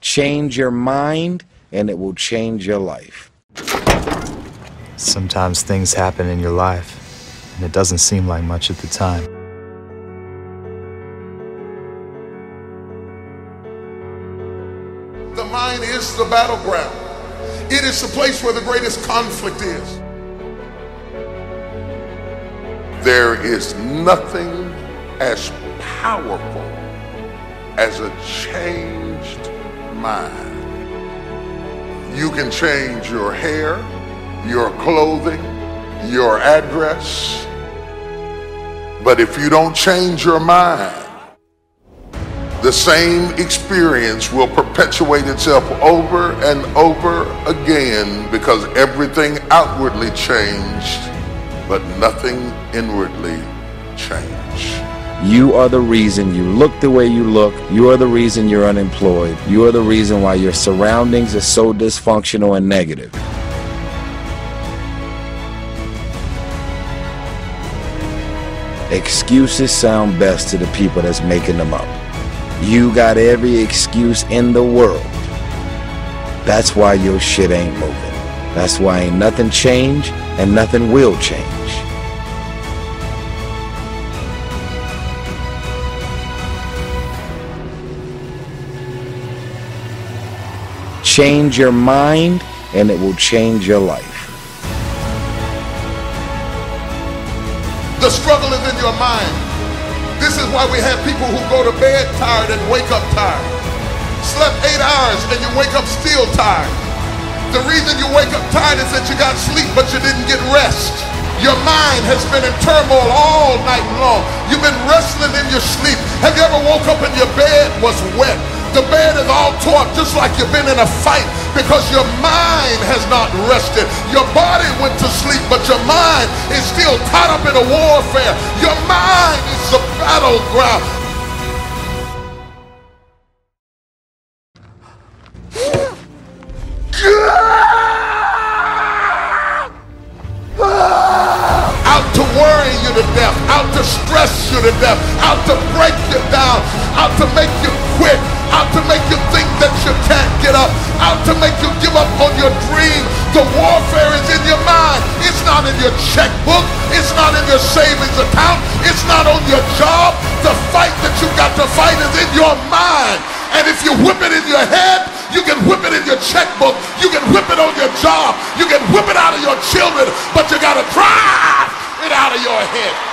Change your mind, and it will change your life. Sometimes things happen in your life, and it doesn't seem like much at the time. The mind is the battleground. It is the place where the greatest conflict is. There is nothing as powerful as a changed mind. You can change your hair, your clothing, your address, but if you don't change your mind, the same experience will perpetuate itself over and over again because everything outwardly changed, but nothing inwardly changed. You are the reason you look the way you look. You are the reason you're unemployed. You are the reason why your surroundings are so dysfunctional and negative. Excuses sound best to the people that's making them up. You got every excuse in the world. That's why your shit ain't moving. That's why ain't nothing changed and nothing will change. Change your mind and it will change your life. The struggle is in your mind. This is why we have people who go to bed tired and wake up tired. Slept eight hours and you wake up still tired. The reason you wake up tired is that you got sleep but you didn't get rest. Your mind has been in turmoil all night long. You've been wrestling in your sleep. Have you ever woke up and your bed was wet? The bed is all tore up just like you've been in a fight because your mind has not rested. Your body went to sleep, but your mind is still tied up in a warfare. Your mind is the battleground. Worry you to death, out to stress you to death, out to break you down, out to make you quit, out to make you think that you can't get up, out to make you give up on your dream. The warfare is in your mind. It's not in your checkbook. It's not in your savings account. It's not on your job. The fight that you got to fight is in your mind. And if you whip it in your head, you can whip it in your checkbook. You can whip it on your job. You can whip it out of your children, but you got to drive it out of your head.